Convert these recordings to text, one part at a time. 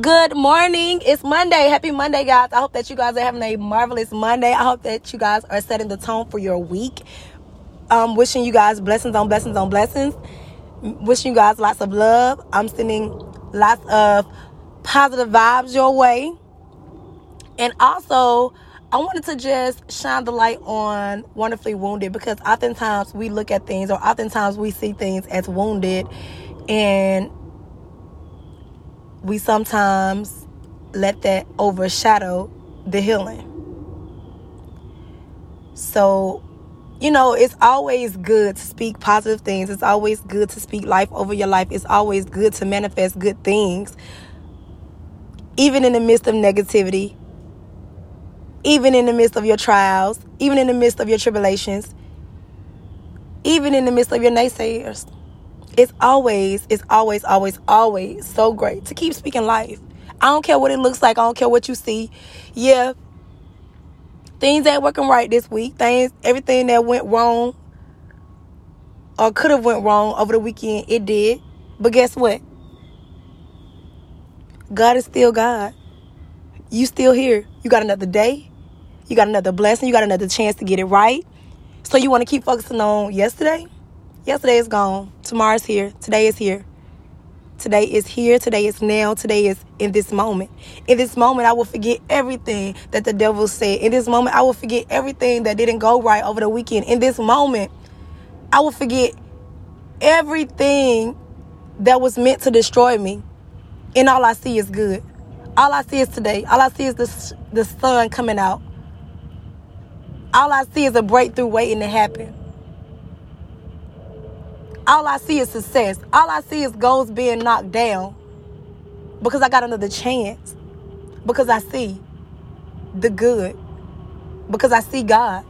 Good morning. It's Monday. Happy Monday, guys. I hope that you guys are having a marvelous Monday. I hope that you guys are setting the tone for your week. Um, wishing you guys blessings on blessings on blessings. Wishing you guys lots of love. I'm sending lots of positive vibes your way. And also, I wanted to just shine the light on Wonderfully Wounded because oftentimes we look at things or oftentimes we see things as wounded and we sometimes let that overshadow the healing. So, you know, it's always good to speak positive things. It's always good to speak life over your life. It's always good to manifest good things, even in the midst of negativity, even in the midst of your trials, even in the midst of your tribulations, even in the midst of your naysayers it's always, it's always, always, always so great to keep speaking life. I don't care what it looks like. I don't care what you see. Yeah, things ain't working right this week. Things, everything that went wrong or could have went wrong over the weekend, it did. But guess what? God is still God. You still here. You got another day. You got another blessing. You got another chance to get it right. So you want to keep focusing on yesterday? Yesterday is gone. Tomorrow's here. Today is here. Today is here. Today is now. Today is in this moment. In this moment, I will forget everything that the devil said. In this moment, I will forget everything that didn't go right over the weekend. In this moment, I will forget everything that was meant to destroy me. And all I see is good. All I see is today. All I see is the, the sun coming out. All I see is a breakthrough waiting to happen. All I see is success. All I see is goals being knocked down because I got another chance. Because I see the good. Because I see God.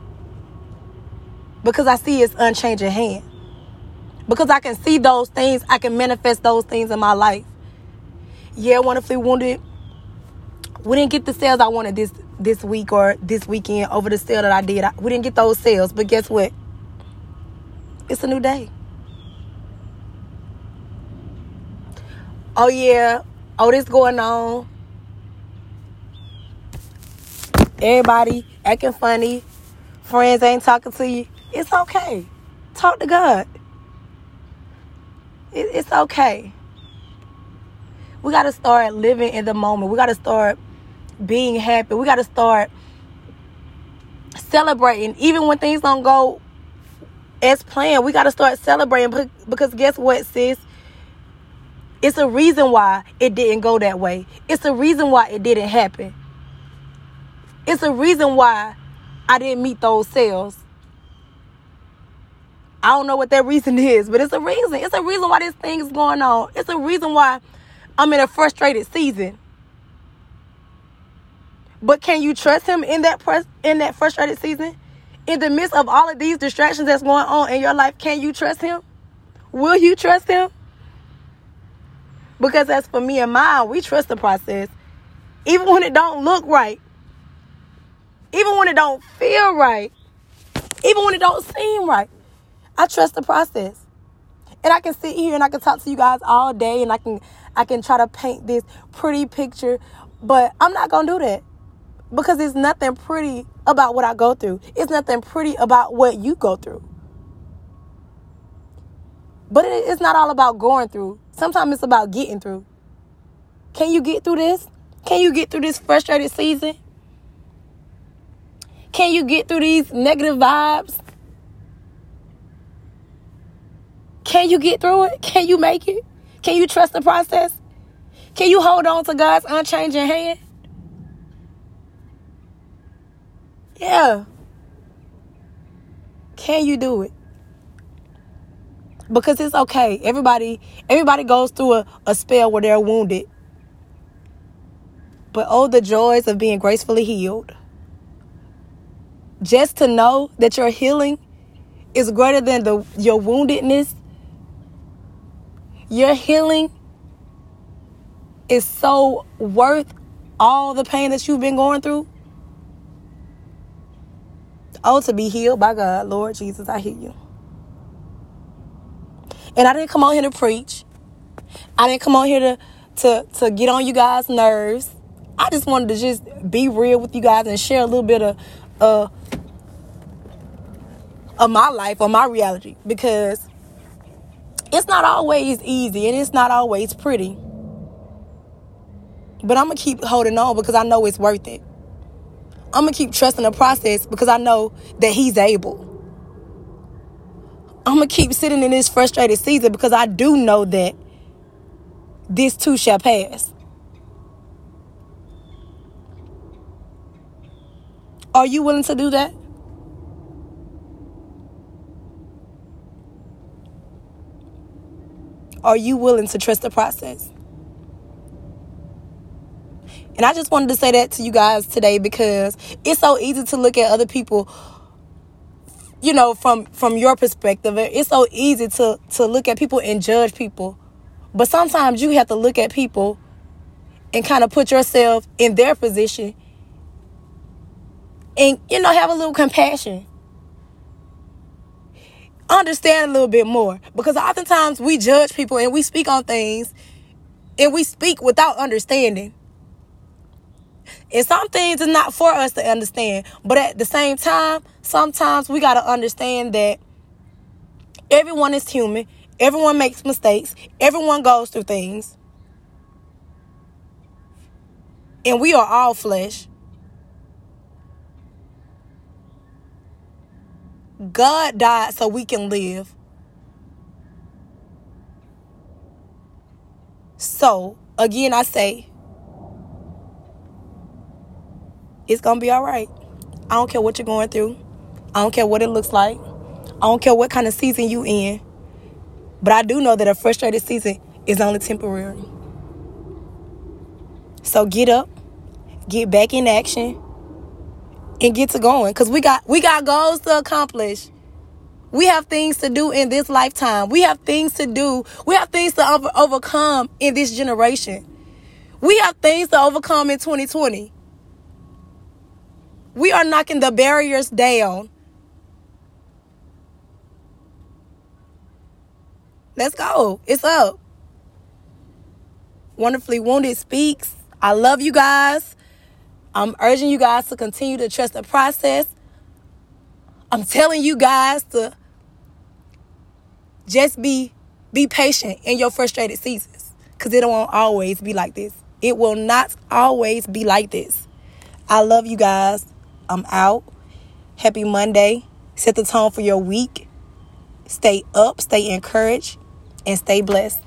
Because I see His unchanging hand. Because I can see those things, I can manifest those things in my life. Yeah, wonderfully wounded. We didn't get the sales I wanted this this week or this weekend over the sale that I did. We didn't get those sales, but guess what? It's a new day. Oh yeah, oh this going on. Everybody acting funny. Friends ain't talking to you. It's okay. Talk to God. It, it's okay. We got to start living in the moment. We got to start being happy. We got to start celebrating. Even when things don't go as planned, we got to start celebrating because guess what, sis? It's a reason why it didn't go that way. It's a reason why it didn't happen. It's a reason why I didn't meet those sales. I don't know what that reason is, but it's a reason. It's a reason why this thing is going on. It's a reason why I'm in a frustrated season. But can you trust him in that press in that frustrated season? In the midst of all of these distractions that's going on in your life, can you trust him? Will you trust him? Because as for me and mine, we trust the process. Even when it don't look right. Even when it don't feel right. Even when it don't seem right. I trust the process. And I can sit here and I can talk to you guys all day and I can I can try to paint this pretty picture, but I'm not going to do that. Because there's nothing pretty about what I go through. It's nothing pretty about what you go through. But it's not all about going through. Sometimes it's about getting through. Can you get through this? Can you get through this frustrated season? Can you get through these negative vibes? Can you get through it? Can you make it? Can you trust the process? Can you hold on to God's unchanging hand? Yeah. Can you do it? Because it's okay. Everybody everybody goes through a, a spell where they're wounded. But oh the joys of being gracefully healed. Just to know that your healing is greater than the your woundedness. Your healing is so worth all the pain that you've been going through. Oh, to be healed by God, Lord Jesus, I hear you. And I didn't come on here to preach. I didn't come on here to to to get on you guys' nerves. I just wanted to just be real with you guys and share a little bit of uh of my life or my reality because it's not always easy and it's not always pretty. But I'm gonna keep holding on because I know it's worth it. I'm gonna keep trusting the process because I know that He's able. I'm gonna keep sitting in this frustrated season because I do know that this too shall pass. Are you willing to do that? Are you willing to trust the process? And I just wanted to say that to you guys today because it's so easy to look at other people you know from from your perspective it's so easy to to look at people and judge people. But sometimes you have to look at people and kind of put yourself in their position and you know have a little compassion. Understand a little bit more. Because oftentimes we judge people and we speak on things and we speak without understanding. And some things is not for us to understand. But at the same time sometimes we got to understand that everyone is human everyone makes mistakes everyone goes through things and we are all flesh God died so we can live. So, again, I say, it's going to be all right. I don't care what you're going through. I don't care what it looks like. I don't care what kind of season you in. But I do know that a frustrated season is only temporary. So get up, get back in action, and get to going. Because we got we got goals to accomplish. We have things to do in this lifetime. We have things to do. We have things to over- overcome in this generation. We have things to overcome in 2020 we are knocking the barriers down let's go it's up wonderfully wounded speaks i love you guys I'm urging you guys to continue to trust the process. I'm telling you guys to just be be patient in your frustrated seasons cuz it won't always be like this. It will not always be like this. I love you guys. I'm out. Happy Monday. Set the tone for your week. Stay up, stay encouraged, and stay blessed.